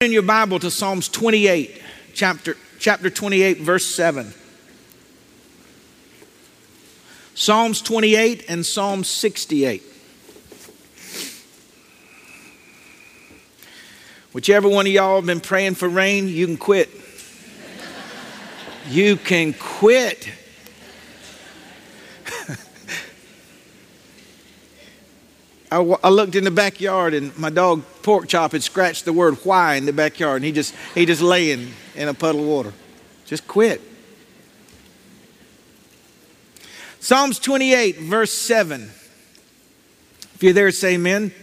in your Bible to Psalms 28, chapter, chapter 28, verse 7. Psalms 28 and Psalm 68. Whichever one of y'all have been praying for rain, you can quit. you can quit. I, I looked in the backyard and my dog Pork Chop had scratched the word why in the backyard and he just, he just laying in a puddle of water. Just quit. Psalms 28, verse 7. If you're there, say amen.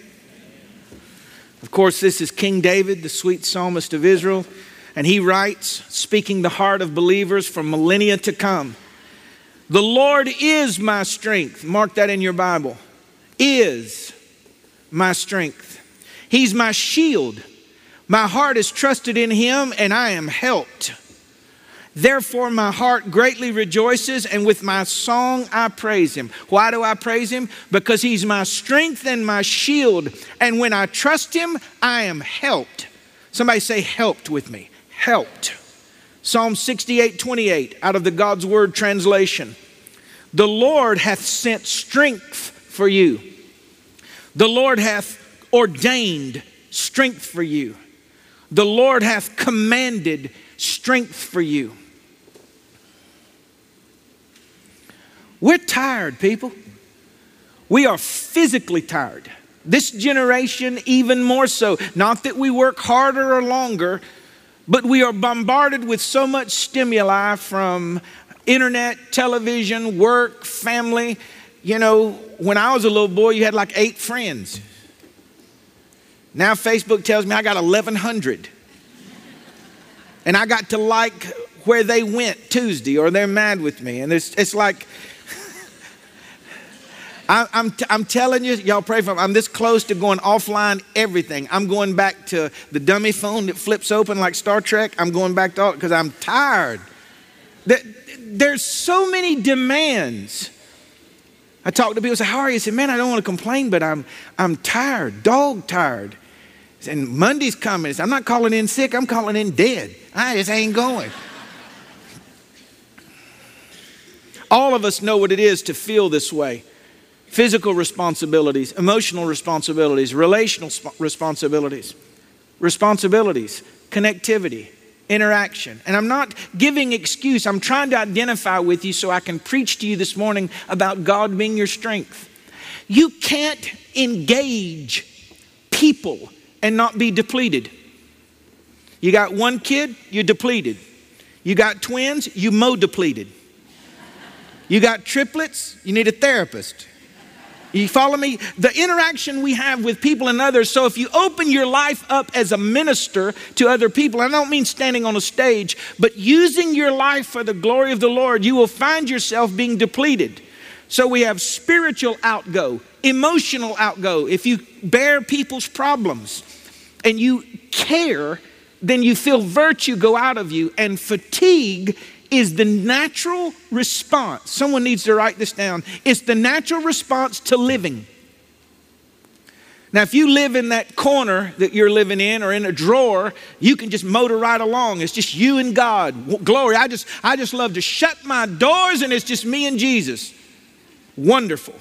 Of course, this is King David, the sweet psalmist of Israel, and he writes, speaking the heart of believers from millennia to come The Lord is my strength. Mark that in your Bible. Is my strength. He's my shield. My heart is trusted in him, and I am helped. Therefore, my heart greatly rejoices, and with my song I praise him. Why do I praise him? Because he's my strength and my shield. And when I trust him, I am helped. Somebody say, helped with me. Helped. Psalm 68 28 out of the God's Word translation. The Lord hath sent strength for you. The Lord hath ordained strength for you. The Lord hath commanded strength for you. We're tired, people. We are physically tired. This generation, even more so. Not that we work harder or longer, but we are bombarded with so much stimuli from internet, television, work, family. You know, when I was a little boy, you had like eight friends. Now Facebook tells me I got 1,100. And I got to like where they went Tuesday, or they're mad with me. And it's, it's like, I, I'm, t- I'm telling you, y'all pray for me. I'm this close to going offline everything. I'm going back to the dummy phone that flips open like Star Trek. I'm going back to all because I'm tired. There's so many demands. I talk to people, say, How are you? I say, Man, I don't want to complain, but I'm, I'm tired, dog tired. And Monday's coming. I'm not calling in sick, I'm calling in dead. I just ain't going. All of us know what it is to feel this way physical responsibilities, emotional responsibilities, relational sp- responsibilities, responsibilities, connectivity, interaction. And I'm not giving excuse, I'm trying to identify with you so I can preach to you this morning about God being your strength. You can't engage people and not be depleted. You got one kid, you're depleted. You got twins, you mo depleted. You got triplets, you need a therapist. You follow me? The interaction we have with people and others. So if you open your life up as a minister to other people, I don't mean standing on a stage, but using your life for the glory of the Lord, you will find yourself being depleted. So we have spiritual outgo, emotional outgo. If you bear people's problems and you care, then you feel virtue go out of you, and fatigue is the natural response. Someone needs to write this down. It's the natural response to living. Now, if you live in that corner that you're living in or in a drawer, you can just motor right along. It's just you and God. Glory. I just, I just love to shut my doors and it's just me and Jesus. Wonderful.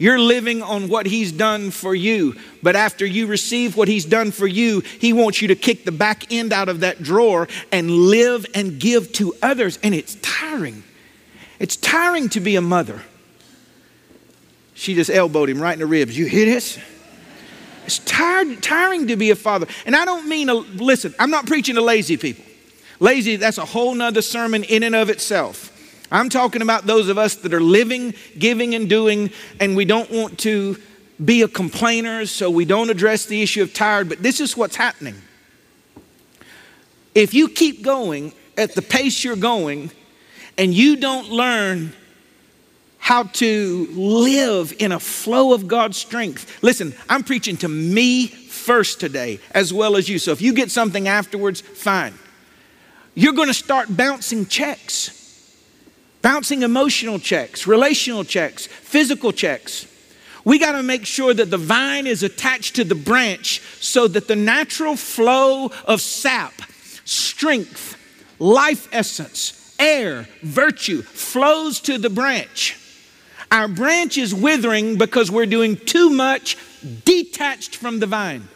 You're living on what He's done for you. But after you receive what He's done for you, He wants you to kick the back end out of that drawer and live and give to others. And it's tiring. It's tiring to be a mother. She just elbowed him right in the ribs. You hear this? It's tired, tiring to be a father. And I don't mean, a, listen, I'm not preaching to lazy people. Lazy, that's a whole nother sermon in and of itself. I'm talking about those of us that are living, giving, and doing, and we don't want to be a complainer, so we don't address the issue of tired. But this is what's happening. If you keep going at the pace you're going, and you don't learn how to live in a flow of God's strength. Listen, I'm preaching to me first today, as well as you. So if you get something afterwards, fine. You're going to start bouncing checks bouncing emotional checks, relational checks, physical checks. We got to make sure that the vine is attached to the branch so that the natural flow of sap, strength, life essence, air, virtue flows to the branch. Our branch is withering because we're doing too much detached from the vine.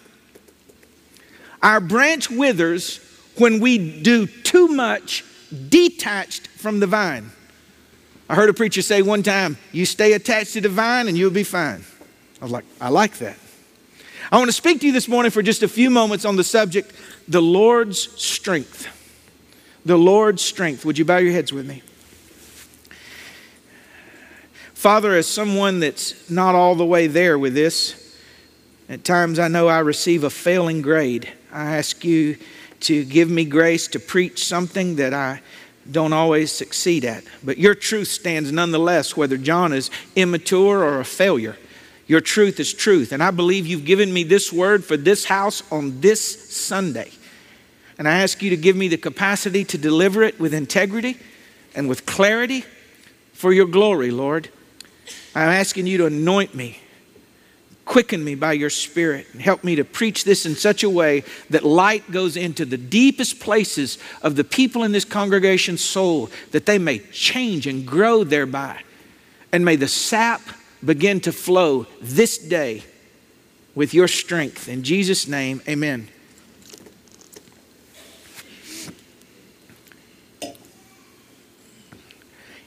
Our branch withers when we do too much detached from the vine. I heard a preacher say one time, You stay attached to the vine and you'll be fine. I was like, I like that. I want to speak to you this morning for just a few moments on the subject the Lord's strength. The Lord's strength. Would you bow your heads with me? Father, as someone that's not all the way there with this, at times I know I receive a failing grade. I ask you to give me grace to preach something that I don't always succeed at. But your truth stands nonetheless, whether John is immature or a failure. Your truth is truth. And I believe you've given me this word for this house on this Sunday. And I ask you to give me the capacity to deliver it with integrity and with clarity for your glory, Lord. I'm asking you to anoint me Quicken me by your Spirit and help me to preach this in such a way that light goes into the deepest places of the people in this congregation's soul, that they may change and grow thereby. And may the sap begin to flow this day with your strength. In Jesus' name, amen.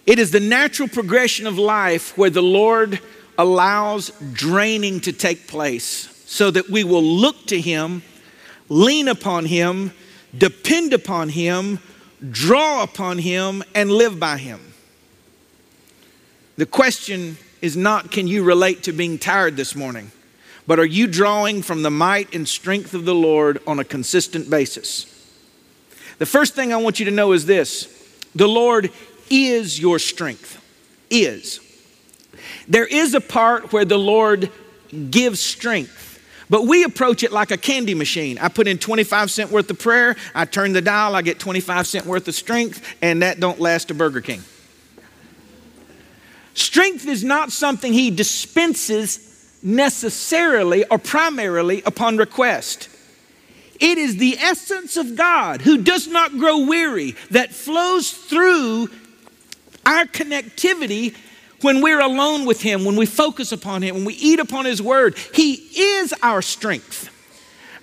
It is the natural progression of life where the Lord allows draining to take place so that we will look to Him, lean upon Him, depend upon Him, draw upon Him, and live by Him. The question is not can you relate to being tired this morning, but are you drawing from the might and strength of the Lord on a consistent basis? The first thing I want you to know is this the Lord is your strength. Is. There is a part where the Lord gives strength. But we approach it like a candy machine. I put in 25 cent worth of prayer, I turn the dial, I get 25 cent worth of strength, and that don't last a Burger King. Strength is not something he dispenses necessarily or primarily upon request. It is the essence of God who does not grow weary that flows through our connectivity when we're alone with Him, when we focus upon Him, when we eat upon His Word, He is our strength.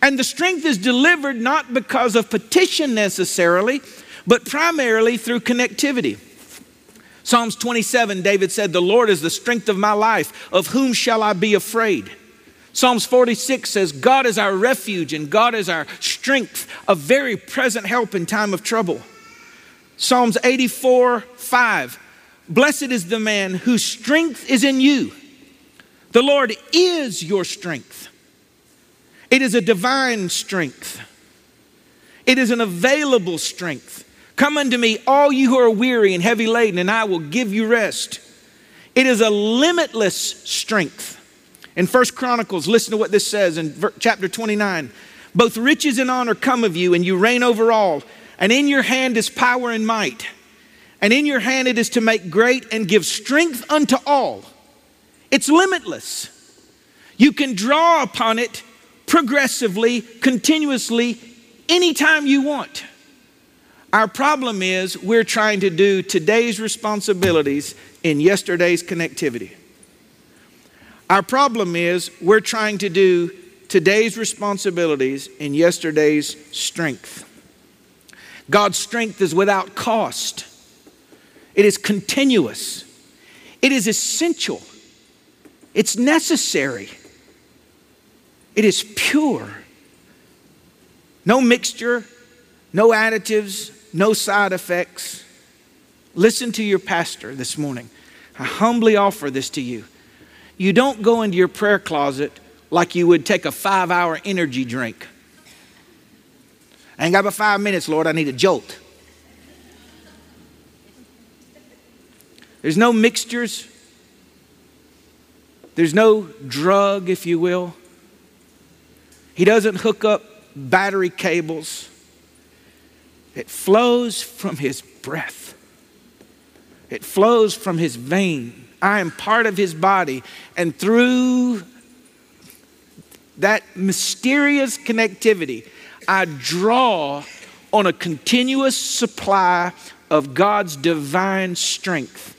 And the strength is delivered not because of petition necessarily, but primarily through connectivity. Psalms 27, David said, The Lord is the strength of my life. Of whom shall I be afraid? Psalms 46 says, God is our refuge and God is our strength, a very present help in time of trouble. Psalms 84, 5, Blessed is the man whose strength is in you. The Lord is your strength. It is a divine strength, it is an available strength. Come unto me, all you who are weary and heavy laden, and I will give you rest. It is a limitless strength. In First Chronicles, listen to what this says in chapter 29. Both riches and honor come of you, and you reign over all, and in your hand is power and might and in your hand it is to make great and give strength unto all. It's limitless. You can draw upon it progressively, continuously, anytime you want. Our problem is we're trying to do today's responsibilities in yesterday's connectivity. Our problem is we're trying to do today's responsibilities in yesterday's strength. God's strength is without cost. It is continuous. It is essential. It's necessary. It is pure. No mixture, no additives, no side effects. Listen to your pastor this morning. I humbly offer this to you. You don't go into your prayer closet like you would take a five hour energy drink. I ain't got but five minutes, Lord. I need a jolt. There's no mixtures. There's no drug, if you will. He doesn't hook up battery cables. It flows from his breath. It flows from his vein. I am part of his body. And through that mysterious connectivity, I draw on a continuous supply of God's divine strength.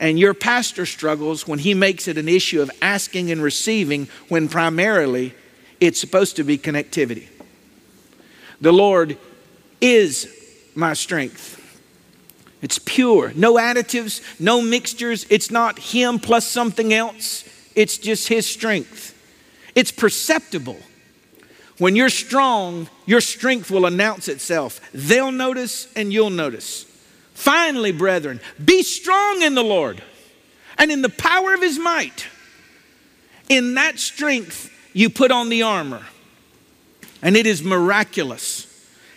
And your pastor struggles when he makes it an issue of asking and receiving when primarily it's supposed to be connectivity. The Lord is my strength. It's pure, no additives, no mixtures. It's not Him plus something else, it's just His strength. It's perceptible. When you're strong, your strength will announce itself. They'll notice and you'll notice. Finally, brethren, be strong in the Lord and in the power of his might. In that strength, you put on the armor, and it is miraculous.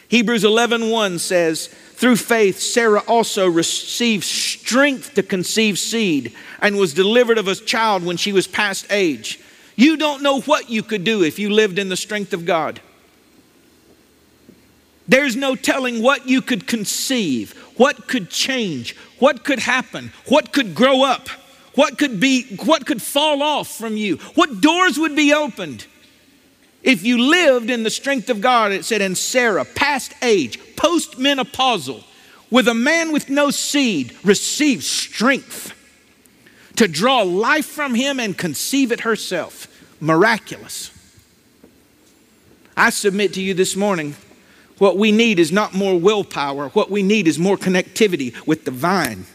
Hebrews 11 1 says, Through faith, Sarah also received strength to conceive seed and was delivered of a child when she was past age. You don't know what you could do if you lived in the strength of God. There's no telling what you could conceive, what could change, what could happen, what could grow up, what could be what could fall off from you, what doors would be opened. If you lived in the strength of God, it said, and Sarah, past age, postmenopausal, with a man with no seed, received strength to draw life from him and conceive it herself. Miraculous. I submit to you this morning what we need is not more willpower. What we need is more connectivity with the vine.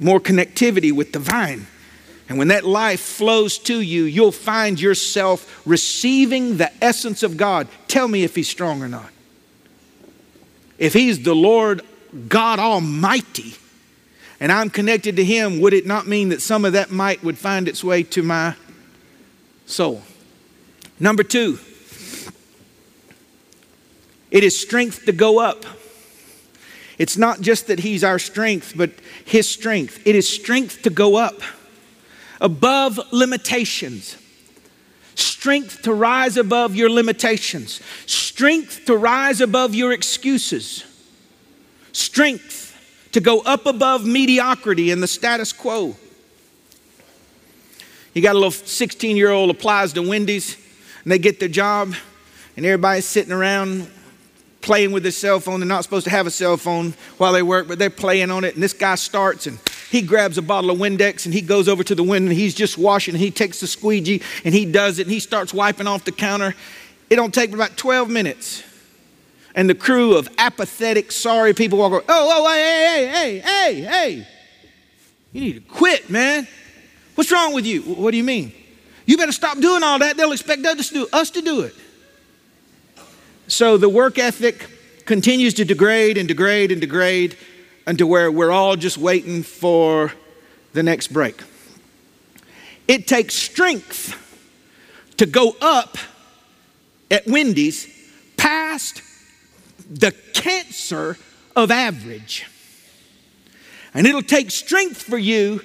More connectivity with the vine. And when that life flows to you, you'll find yourself receiving the essence of God. Tell me if He's strong or not. If He's the Lord God Almighty, and I'm connected to Him, would it not mean that some of that might would find its way to my soul? Number two, it is strength to go up. It's not just that He's our strength, but His strength. It is strength to go up above limitations. Strength to rise above your limitations. Strength to rise above your excuses. Strength to go up above mediocrity and the status quo. You got a little 16 year old applies to Wendy's and they get their job, and everybody's sitting around playing with his cell phone. They're not supposed to have a cell phone while they work, but they're playing on it. And this guy starts and he grabs a bottle of Windex and he goes over to the window and he's just washing. And he takes the squeegee and he does it and he starts wiping off the counter. It don't take about 12 minutes. And the crew of apathetic, sorry people walk over. Oh, oh, hey, hey, hey, hey, hey. You need to quit, man. What's wrong with you? What do you mean? You better stop doing all that. They'll expect us to do, us to do it. So the work ethic continues to degrade and degrade and degrade until where we're all just waiting for the next break. It takes strength to go up at Wendy's past the cancer of average. And it'll take strength for you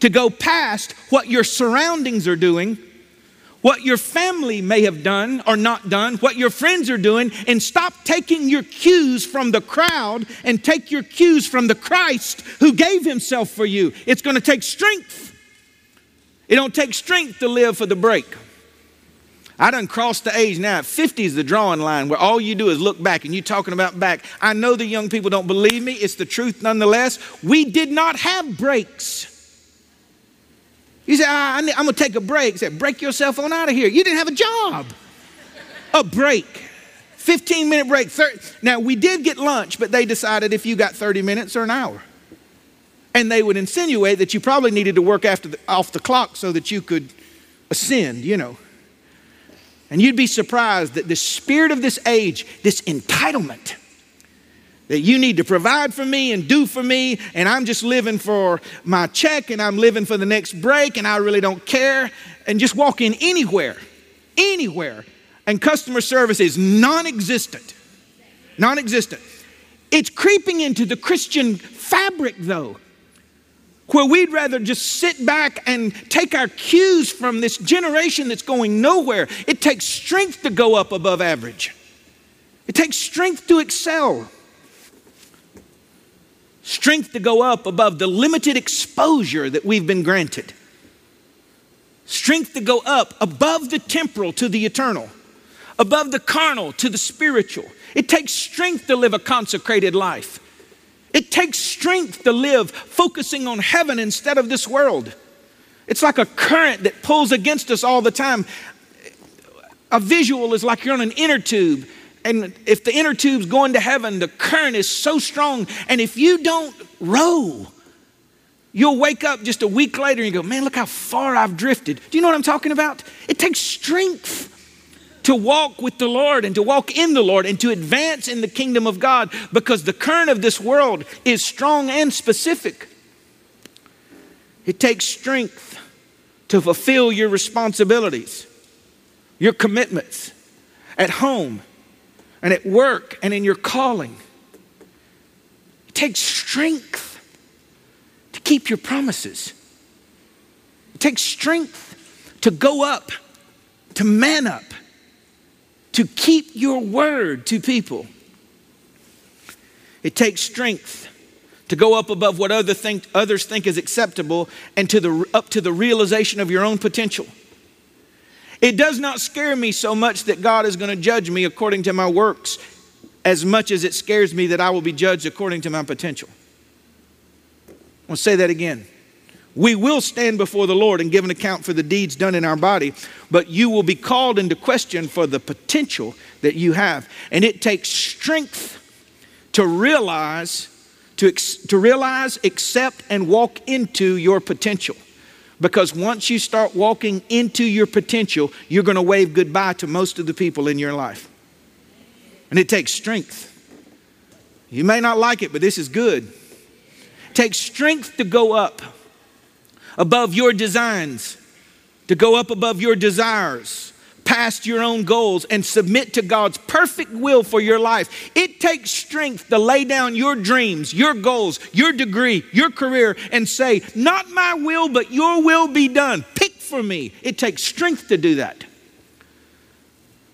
to go past what your surroundings are doing what your family may have done or not done, what your friends are doing, and stop taking your cues from the crowd and take your cues from the Christ who gave himself for you. It's going to take strength. It don't take strength to live for the break. I done crossed the age now. 50 is the drawing line where all you do is look back and you talking about back. I know the young people don't believe me. It's the truth nonetheless. We did not have breaks. You say, ah, I'm going to take a break. He said, break yourself on out of here. You didn't have a job. a break. 15 minute break. 30. Now, we did get lunch, but they decided if you got 30 minutes or an hour. And they would insinuate that you probably needed to work after the, off the clock so that you could ascend, you know. And you'd be surprised that the spirit of this age, this entitlement, that you need to provide for me and do for me, and I'm just living for my check and I'm living for the next break and I really don't care, and just walk in anywhere, anywhere, and customer service is non existent. Non existent. It's creeping into the Christian fabric, though, where we'd rather just sit back and take our cues from this generation that's going nowhere. It takes strength to go up above average, it takes strength to excel. Strength to go up above the limited exposure that we've been granted, strength to go up above the temporal to the eternal, above the carnal to the spiritual. It takes strength to live a consecrated life. It takes strength to live focusing on heaven instead of this world. It's like a current that pulls against us all the time. A visual is like you're on an inner tube. And if the inner tube's going to heaven, the current is so strong. And if you don't row, you'll wake up just a week later and go, Man, look how far I've drifted. Do you know what I'm talking about? It takes strength to walk with the Lord and to walk in the Lord and to advance in the kingdom of God because the current of this world is strong and specific. It takes strength to fulfill your responsibilities, your commitments at home and at work and in your calling. It takes strength to keep your promises. It takes strength to go up, to man up to keep your word to people. It takes strength to go up above what other think, others think is acceptable and to the, up to the realization of your own potential. It does not scare me so much that God is going to judge me according to my works as much as it scares me that I will be judged according to my potential. I'll say that again. We will stand before the Lord and give an account for the deeds done in our body, but you will be called into question for the potential that you have. And it takes strength to realize, to, to realize, accept, and walk into your potential. Because once you start walking into your potential, you're going to wave goodbye to most of the people in your life. And it takes strength. You may not like it, but this is good. It takes strength to go up above your designs, to go up above your desires, past your own goals, and submit to God's perfect will for your life. It takes strength to lay down your dreams, your goals, your degree, your career, and say, Not my will, but your will be done. Pick for me. It takes strength to do that.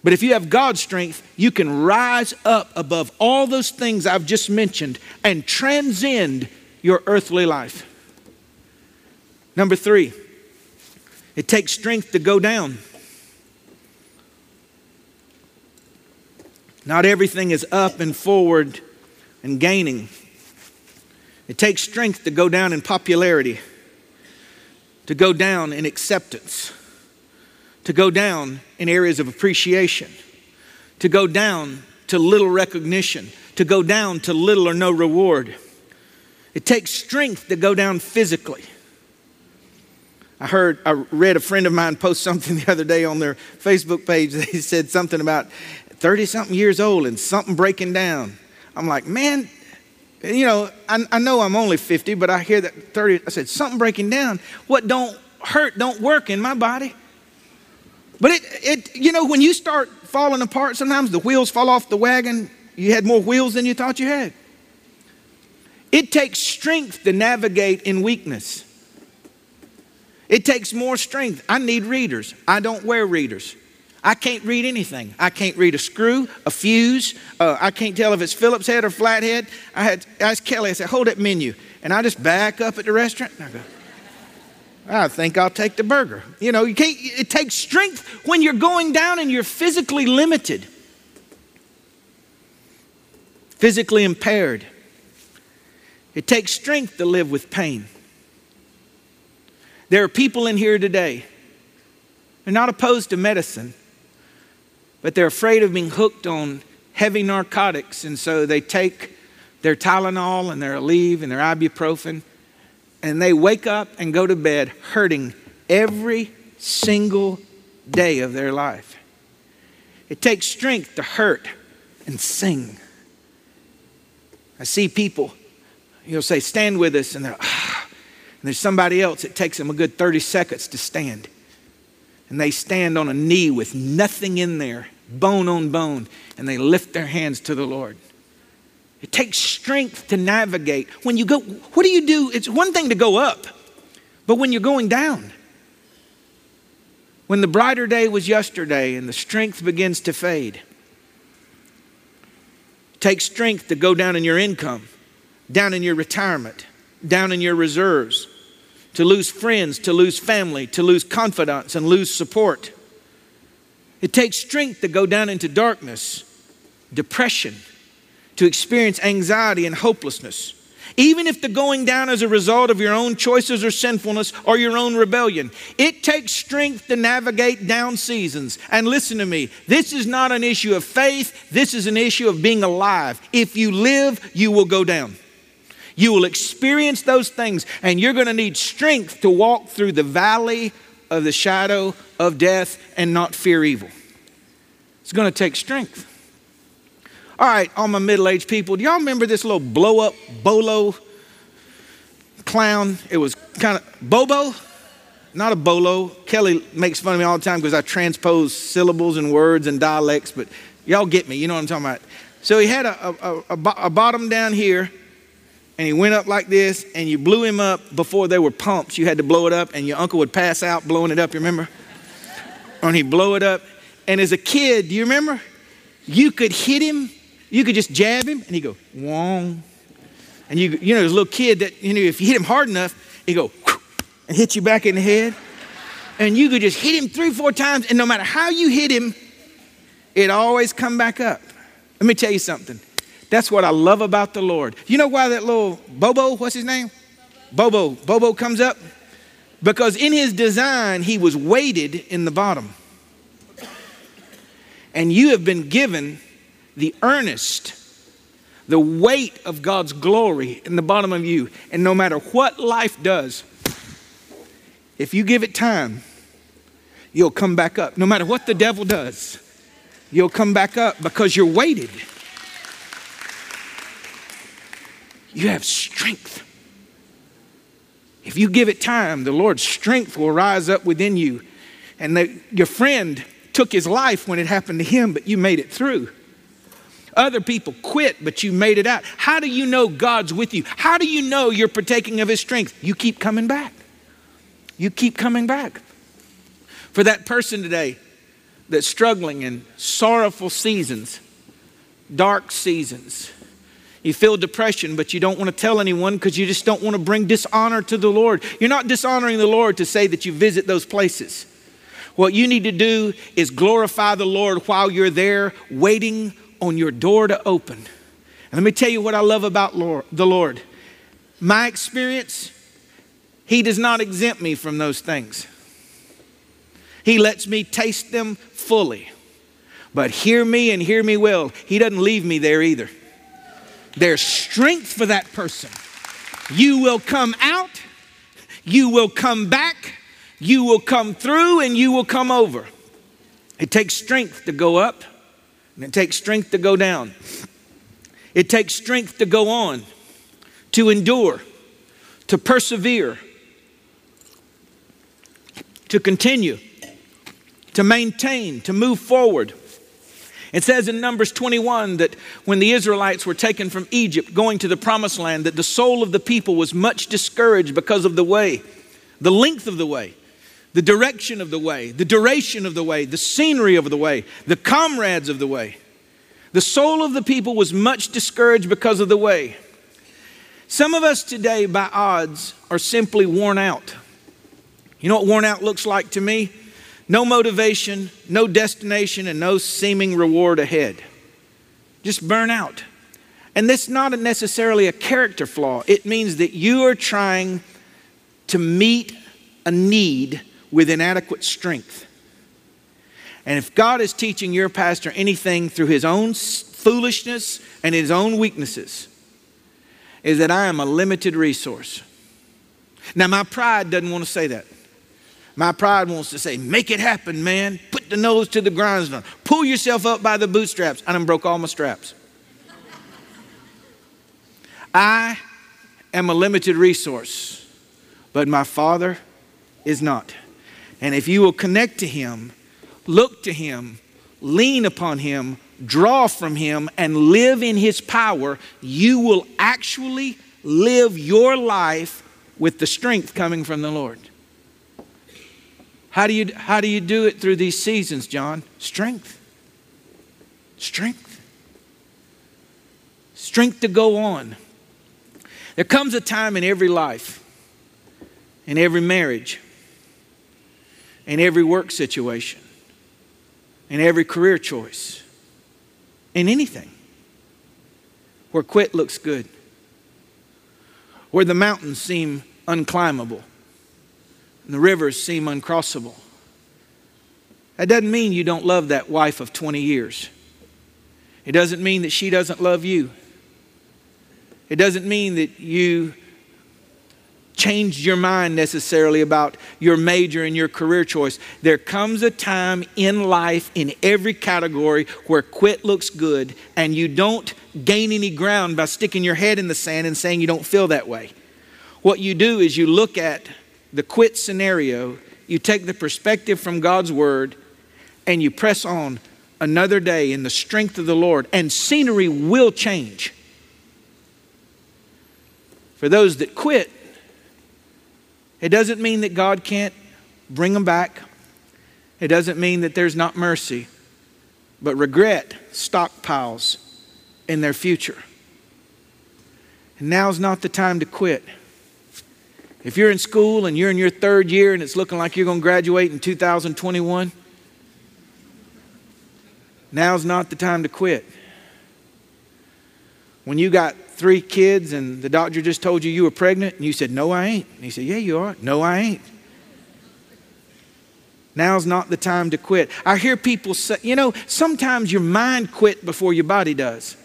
But if you have God's strength, you can rise up above all those things I've just mentioned and transcend your earthly life. Number three, it takes strength to go down. Not everything is up and forward and gaining. It takes strength to go down in popularity, to go down in acceptance, to go down in areas of appreciation, to go down to little recognition, to go down to little or no reward. It takes strength to go down physically. I heard, I read a friend of mine post something the other day on their Facebook page. They said something about 30 something years old and something breaking down. I'm like, man, you know, I, I, know I'm only 50, but I hear that 30. I said, something breaking down. What don't hurt don't work in my body. But it, it, you know, when you start falling apart, sometimes the wheels fall off the wagon. You had more wheels than you thought you had. It takes strength to navigate in weakness. It takes more strength. I need readers. I don't wear readers. I can't read anything. I can't read a screw, a fuse. Uh, I can't tell if it's Phillips head or flathead. I had asked Kelly. I said, "Hold that menu," and I just back up at the restaurant. And I go, "I think I'll take the burger." You know, you can't. It takes strength when you're going down and you're physically limited, physically impaired. It takes strength to live with pain. There are people in here today, they're not opposed to medicine, but they're afraid of being hooked on heavy narcotics, and so they take their Tylenol and their Aleve and their ibuprofen, and they wake up and go to bed hurting every single day of their life. It takes strength to hurt and sing. I see people, you'll say, Stand with us, and they're, ah, and there's somebody else, it takes them a good 30 seconds to stand. And they stand on a knee with nothing in there, bone on bone, and they lift their hands to the Lord. It takes strength to navigate. When you go, what do you do? It's one thing to go up, but when you're going down, when the brighter day was yesterday and the strength begins to fade, it takes strength to go down in your income down in your retirement, down in your reserves, to lose friends, to lose family, to lose confidence, and lose support. It takes strength to go down into darkness, depression, to experience anxiety and hopelessness. Even if the going down is a result of your own choices or sinfulness or your own rebellion, it takes strength to navigate down seasons. And listen to me, this is not an issue of faith, this is an issue of being alive. If you live, you will go down. You will experience those things, and you're going to need strength to walk through the valley of the shadow of death and not fear evil. It's going to take strength. All right, all my middle aged people, do y'all remember this little blow up bolo clown? It was kind of Bobo, not a bolo. Kelly makes fun of me all the time because I transpose syllables and words and dialects, but y'all get me, you know what I'm talking about. So he had a, a, a, a bottom down here, and he went up like this, and you blew him up before there were pumps. You had to blow it up, and your uncle would pass out blowing it up, you remember? and he'd blow it up. And as a kid, do you remember? You could hit him you could just jab him and he'd go, wong. And you, you know, a little kid that, you know, if you hit him hard enough, he'd go and hit you back in the head. And you could just hit him three, four times, and no matter how you hit him, it always come back up. Let me tell you something. That's what I love about the Lord. You know why that little Bobo, what's his name? Bobo. Bobo comes up? Because in his design, he was weighted in the bottom. And you have been given the earnest, the weight of God's glory in the bottom of you. And no matter what life does, if you give it time, you'll come back up. No matter what the devil does, you'll come back up because you're weighted. You have strength. If you give it time, the Lord's strength will rise up within you. And the, your friend took his life when it happened to him, but you made it through. Other people quit, but you made it out. How do you know God's with you? How do you know you're partaking of His strength? You keep coming back. You keep coming back. For that person today that's struggling in sorrowful seasons, dark seasons, you feel depression, but you don't want to tell anyone because you just don't want to bring dishonor to the Lord. You're not dishonoring the Lord to say that you visit those places. What you need to do is glorify the Lord while you're there, waiting on your door to open. And let me tell you what I love about Lord, the Lord. My experience, He does not exempt me from those things. He lets me taste them fully. But hear me and hear me well, He doesn't leave me there either. There's strength for that person. You will come out, you will come back, you will come through, and you will come over. It takes strength to go up. And it takes strength to go down. It takes strength to go on, to endure, to persevere, to continue, to maintain, to move forward. It says in Numbers 21 that when the Israelites were taken from Egypt going to the promised land, that the soul of the people was much discouraged because of the way, the length of the way the direction of the way, the duration of the way, the scenery of the way, the comrades of the way. The soul of the people was much discouraged because of the way. Some of us today, by odds, are simply worn out. You know what worn out looks like to me? No motivation, no destination, and no seeming reward ahead. Just burn out. And that's not necessarily a character flaw, it means that you are trying to meet a need with inadequate strength. And if God is teaching your pastor anything through his own foolishness and his own weaknesses, is that I am a limited resource. Now, my pride doesn't want to say that. My pride wants to say, make it happen, man. Put the nose to the grindstone. Pull yourself up by the bootstraps. I done broke all my straps. I am a limited resource, but my Father is not. And if you will connect to Him, look to Him, lean upon Him, draw from Him, and live in His power, you will actually live your life with the strength coming from the Lord. How do you, how do, you do it through these seasons, John? Strength. Strength. Strength to go on. There comes a time in every life, in every marriage, in every work situation, in every career choice, in anything, where quit looks good, where the mountains seem unclimbable and the rivers seem uncrossable. That doesn't mean you don't love that wife of 20 years. It doesn't mean that she doesn't love you. It doesn't mean that you changed your mind necessarily about your major and your career choice. There comes a time in life, in every category, where quit looks good and you don't gain any ground by sticking your head in the sand and saying you don't feel that way. What you do is you look at the quit scenario, you take the perspective from God's word, and you press on another day in the strength of the Lord, and scenery will change. For those that quit, it doesn't mean that God can't bring them back. It doesn't mean that there's not mercy, but regret stockpiles in their future. And now's not the time to quit. If you're in school and you're in your third year and it's looking like you're going to graduate in 2021, now's not the time to quit. When you got three kids and the doctor just told you you were pregnant and you said, No, I ain't. And he said, Yeah, you are. No, I ain't. Now's not the time to quit. I hear people say, you know, sometimes your mind quit before your body does.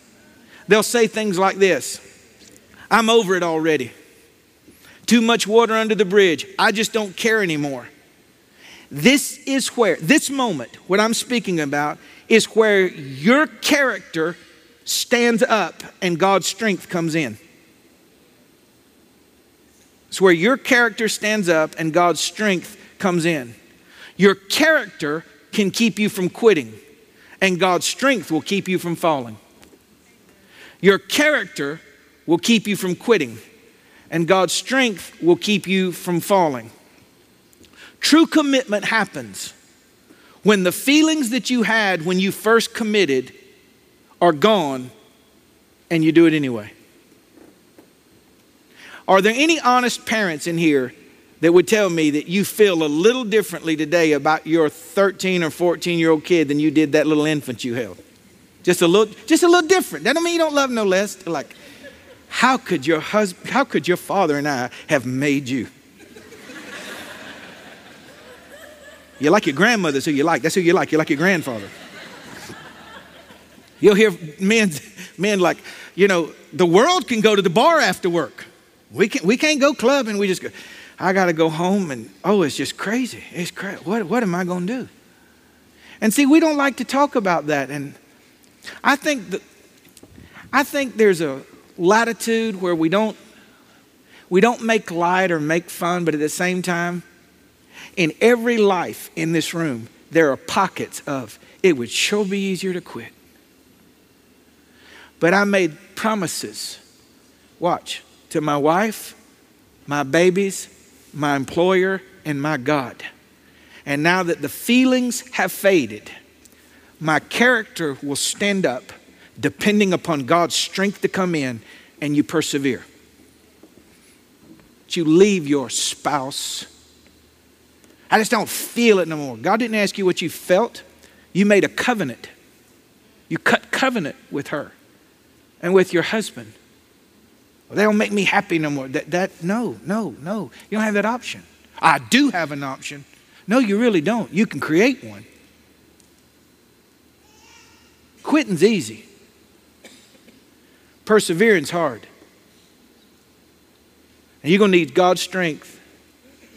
They'll say things like this I'm over it already. Too much water under the bridge. I just don't care anymore. This is where, this moment, what I'm speaking about, is where your character stands up and God's strength comes in. It's where your character stands up and God's strength comes in. Your character can keep you from quitting, and God's strength will keep you from falling. Your character will keep you from quitting, and God's strength will keep you from falling. True commitment happens when the feelings that you had when you first committed are gone and you do it anyway. Are there any honest parents in here that would tell me that you feel a little differently today about your 13 or 14 year old kid than you did that little infant you held? Just a little, just a little different. That don't mean you don't love no less. Like, how could your husband, how could your father and I have made you? You like your grandmother's who you like. That's who you like. You like your grandfather. You'll hear men, men like, you know, the world can go to the bar after work. We can't, we can't go clubbing. We just go, I got to go home and, oh, it's just crazy. It's crazy. What, what am I going to do? And see, we don't like to talk about that. And I think that, I think there's a latitude where we don't, we don't make light or make fun, but at the same time, in every life in this room, there are pockets of, it would sure be easier to quit. But I made promises, watch, to my wife, my babies, my employer, and my God. And now that the feelings have faded, my character will stand up depending upon God's strength to come in and you persevere. you leave your spouse. I just don't feel it no more. God didn't ask you what you felt, you made a covenant. You cut covenant with her and with your husband. Well, they don't make me happy no more. That, that, no, no, no. You don't have that option. I do have an option. No, you really don't. You can create one. Quitting's easy. Perseverance hard. And you're going to need God's strength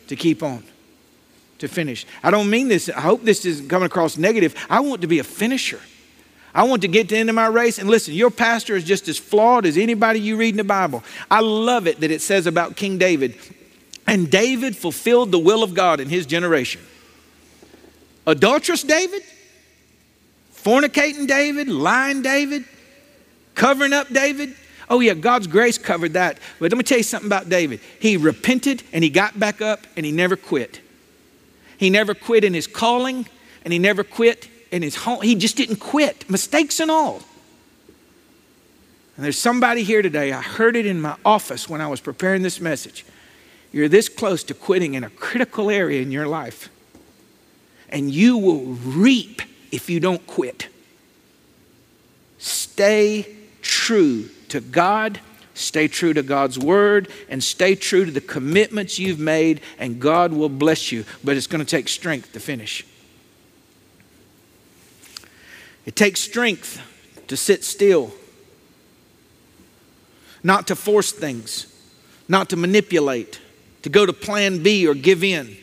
to keep on, to finish. I don't mean this, I hope this isn't coming across negative. I want to be a finisher. I want to get to the end of my race. And listen, your pastor is just as flawed as anybody you read in the Bible. I love it that it says about King David, and David fulfilled the will of God in his generation. Adulterous David, fornicating David, lying David, covering up David. Oh, yeah, God's grace covered that. But let me tell you something about David. He repented and he got back up and he never quit. He never quit in his calling and he never quit in his home. He just didn't quit, mistakes and all. And there's somebody here today, I heard it in my office when I was preparing this message. You're this close to quitting in a critical area in your life. And you will reap if you don't quit. Stay true to God, stay true to God's word, and stay true to the commitments you've made, and God will bless you. But it's going to take strength to finish. It takes strength to sit still, not to force things, not to manipulate, to go to plan B or give in.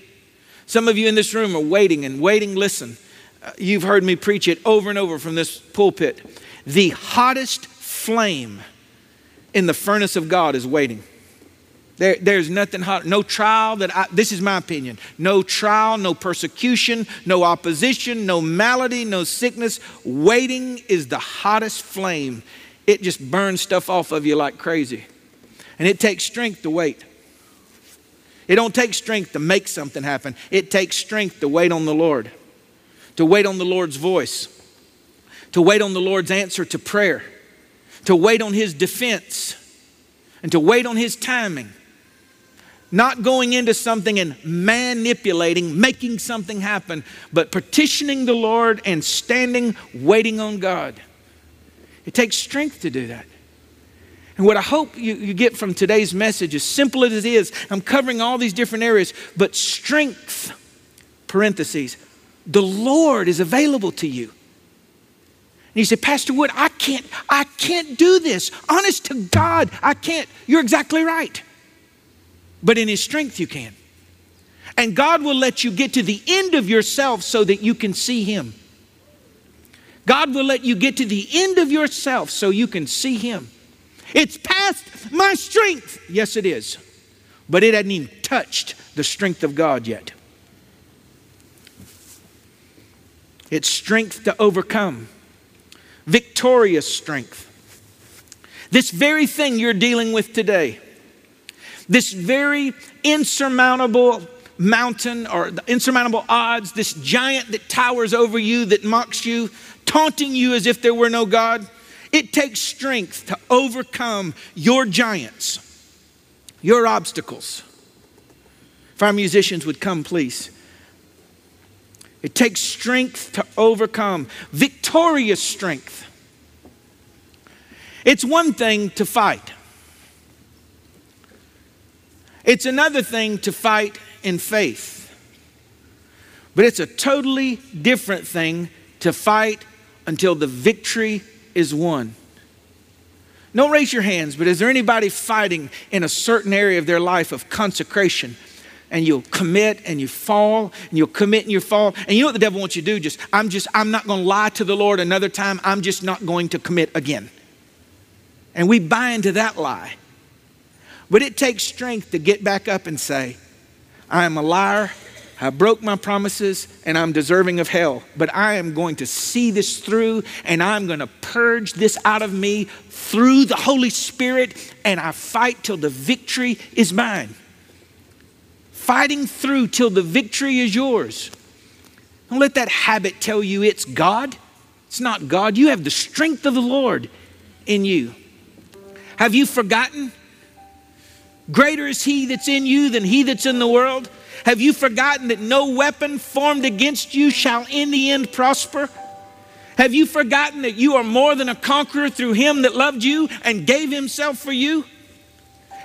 Some of you in this room are waiting and waiting. Listen, uh, you've heard me preach it over and over from this pulpit. The hottest flame in the furnace of God is waiting. There, there's nothing hot, no trial that I, this is my opinion, no trial, no persecution, no opposition, no malady, no sickness. Waiting is the hottest flame. It just burns stuff off of you like crazy. And it takes strength to wait. It don't take strength to make something happen. It takes strength to wait on the Lord, to wait on the Lord's voice, to wait on the Lord's answer to prayer, to wait on His defense, and to wait on His timing. Not going into something and manipulating, making something happen, but petitioning the Lord and standing, waiting on God. It takes strength to do that. And what I hope you, you, get from today's message, as simple as it is, I'm covering all these different areas, but strength, parentheses, the Lord is available to you. You say, Pastor Wood, I can't, I can't do this. Honest to God, I can't. You're exactly right but in His strength you can. And God will let you get to the end of yourself so that you can see Him. God will let you get to the end of yourself so you can see Him. It's past my strength. Yes, it is. But it hasn't even touched the strength of God yet. It's strength to overcome, victorious strength. This very thing you're dealing with today this very insurmountable mountain or the insurmountable odds, this giant that towers over you, that mocks you, taunting you as if there were no God. It takes strength to overcome your giants, your obstacles. If our musicians would come, please. It takes strength to overcome, victorious strength. It's one thing to fight. It's another thing to fight in faith, but it's a totally different thing to fight until the victory is won. Don't raise your hands, but is there anybody fighting in a certain area of their life of consecration? And you'll commit and you fall, and you'll commit and you fall. And you know what the devil wants you to do? Just, I'm just, I'm not going to lie to the Lord another time. I'm just not going to commit again. And we buy into that lie. But it takes strength to get back up and say, I am a liar. I broke my promises and I'm deserving of hell. But I am going to see this through and I'm going to purge this out of me through the Holy Spirit and I fight till the victory is mine. Fighting through till the victory is yours. Don't let that habit tell you it's God. It's not God. You have the strength of the Lord in you. Have you forgotten Greater is he that's in you than he that's in the world. Have you forgotten that no weapon formed against you shall in the end prosper? Have you forgotten that you are more than a conqueror through him that loved you and gave himself for you?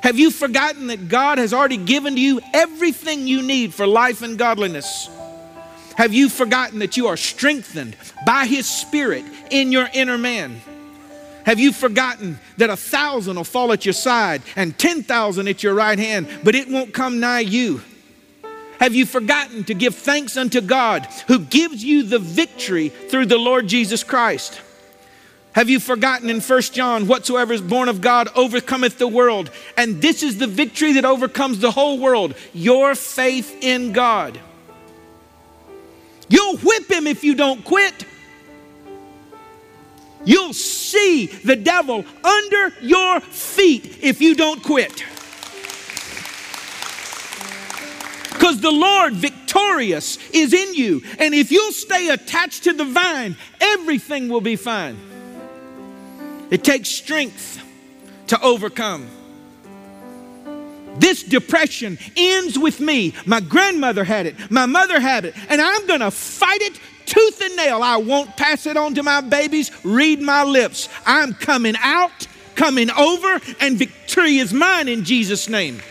Have you forgotten that God has already given to you everything you need for life and godliness? Have you forgotten that you are strengthened by his spirit in your inner man? Have you forgotten that a thousand will fall at your side and 10,000 at your right hand, but it won't come nigh you? Have you forgotten to give thanks unto God who gives you the victory through the Lord Jesus Christ? Have you forgotten in 1 John, whatsoever is born of God overcometh the world? And this is the victory that overcomes the whole world your faith in God. You'll whip him if you don't quit. You'll see the devil under your feet if you don't quit. Because the Lord, victorious, is in you. And if you'll stay attached to the vine, everything will be fine. It takes strength to overcome. This depression ends with me. My grandmother had it, my mother had it, and I'm gonna fight it tooth and nail. I won't pass it on to my babies. Read my lips. I'm coming out, coming over, and victory is mine in Jesus' name.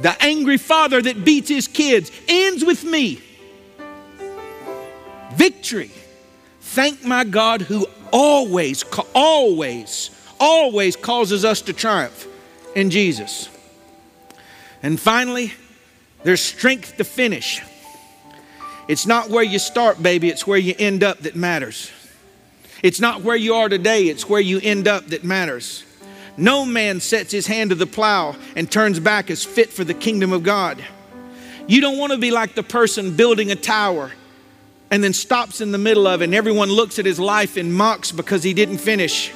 The angry father that beats his kids ends with me. Victory. Thank my God who always, always, always causes us to triumph in Jesus. And finally, there's strength to finish. It's not where you start, baby, it's where you end up that matters. It's not where you are today, it's where you end up that matters. No man sets his hand to the plow and turns back as fit for the kingdom of God. You don't want to be like the person building a tower and then stops in the middle of it and everyone looks at his life and mocks because he didn't finish.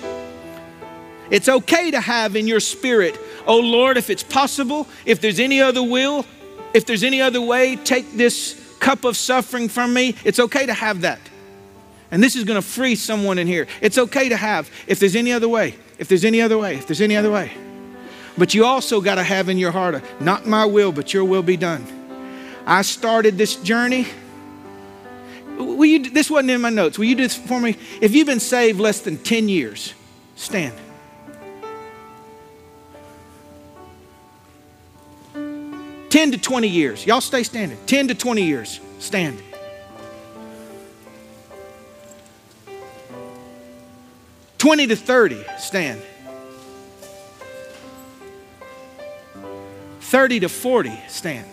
It's okay to have in your spirit, oh Lord, if it's possible, if there's any other will, if there's any other way, take this cup of suffering from me. It's okay to have that. And this is going to free someone in here. It's okay to have if there's any other way, if there's any other way, if there's any other way. But you also got to have in your heart, a, not my will, but your will be done. I started this journey. Will you, this wasn't in my notes. Will you do this for me? If you've been saved less than 10 years, stand. 10 to 20 years. Y'all stay standing. 10 to 20 years. Stand. Twenty to thirty, stand. Thirty to forty, stand.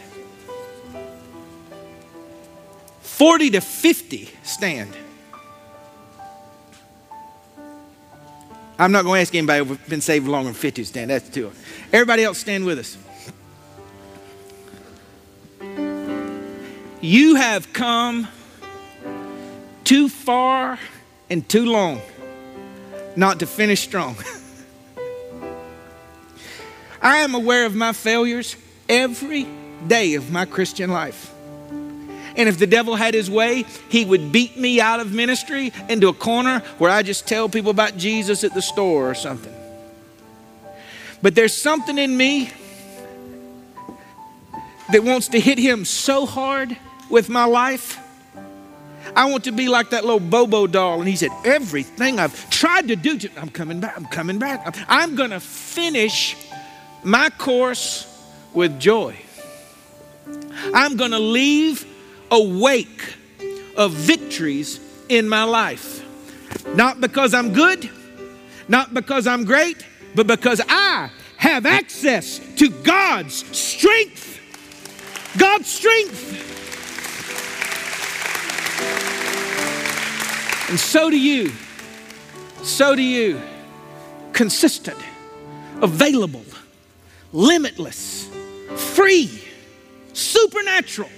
Forty to fifty, stand. I'm not going to ask anybody who's been saved longer than 50 to stand. That's too. Everybody else stand with us. You have come too far and too long not to finish strong. I am aware of my failures every day of my Christian life. And if the devil had his way, he would beat me out of ministry into a corner where I just tell people about Jesus at the store or something. But there's something in me that wants to hit him so hard with my life. I want to be like that little Bobo doll. And he said, Everything I've tried to do, to, I'm coming back, I'm coming back. I'm going to finish my course with joy. I'm going to leave a wake of victories in my life. Not because I'm good, not because I'm great, but because I have access to God's strength. God's strength. And so do you. So do you. Consistent, available, limitless, free, supernatural.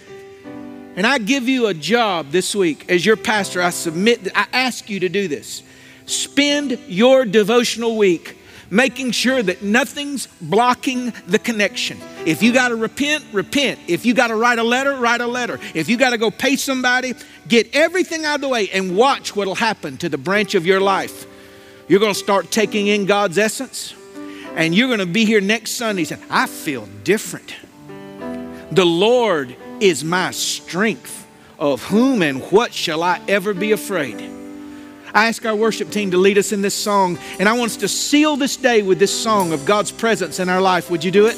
And I give you a job this week as your pastor. I submit, I ask you to do this. Spend your devotional week making sure that nothing's blocking the connection. If you got to repent, repent. If you got to write a letter, write a letter. If you got to go pay somebody, get everything out of the way and watch what'll happen to the branch of your life. You're going to start taking in God's essence, and you're going to be here next Sunday saying, I feel different. The Lord is my strength. Of whom and what shall I ever be afraid? I ask our worship team to lead us in this song, and I want us to seal this day with this song of God's presence in our life. Would you do it?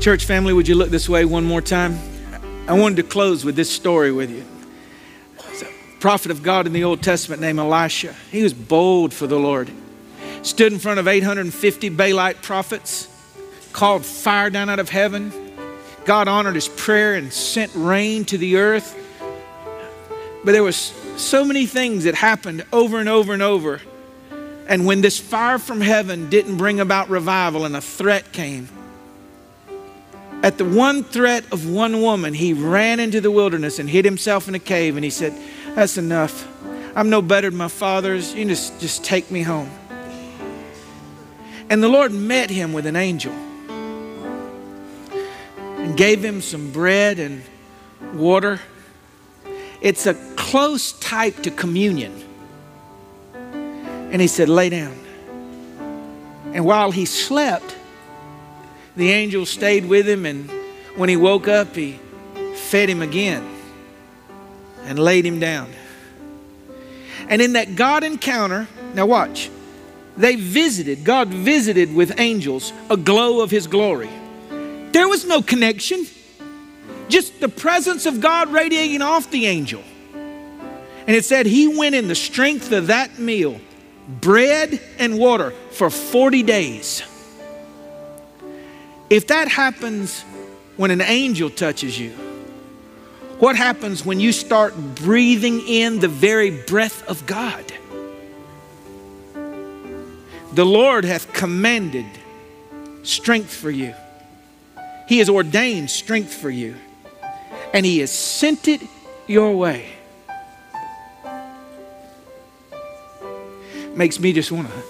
Church family, would you look this way one more time? I wanted to close with this story with you. Prophet of God in the Old Testament named Elisha. He was bold for the Lord. Stood in front of 850 Baalite prophets, called fire down out of heaven. God honored his prayer and sent rain to the earth. But there was so many things that happened over and over and over. And when this fire from heaven didn't bring about revival and a threat came, at the one threat of one woman, he ran into the wilderness and hid himself in a cave and he said, That's enough. I'm no better than my fathers. You just, just take me home. And the Lord met him with an angel and gave him some bread and water. It's a close type to communion. And he said, Lay down. And while he slept, the angel stayed with him, and when he woke up, he fed him again and laid him down. And in that God encounter, now watch, they visited, God visited with angels a glow of his glory. There was no connection, just the presence of God radiating off the angel. And it said he went in the strength of that meal, bread and water, for 40 days. If that happens when an angel touches you, what happens when you start breathing in the very breath of God? The Lord hath commanded strength for you. He has ordained strength for you, and He has sent it your way. Makes me just want to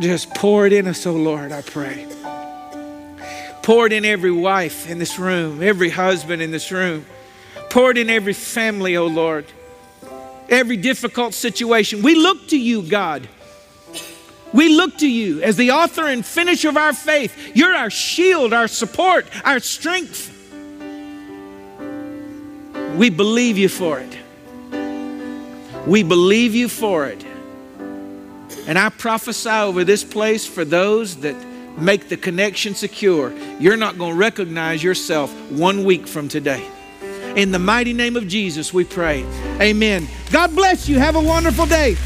just pour it in us, oh Lord, I pray. Pour it in every wife in this room, every husband in this room. Pour it in every family, oh Lord. Every difficult situation. We look to you, God. We look to you as the author and finisher of our faith. You're our shield, our support, our strength. We believe you for it. We believe you for it. And I prophesy over this place for those that make the connection secure. You're not going to recognize yourself one week from today. In the mighty name of Jesus, we pray. Amen. God bless you. Have a wonderful day.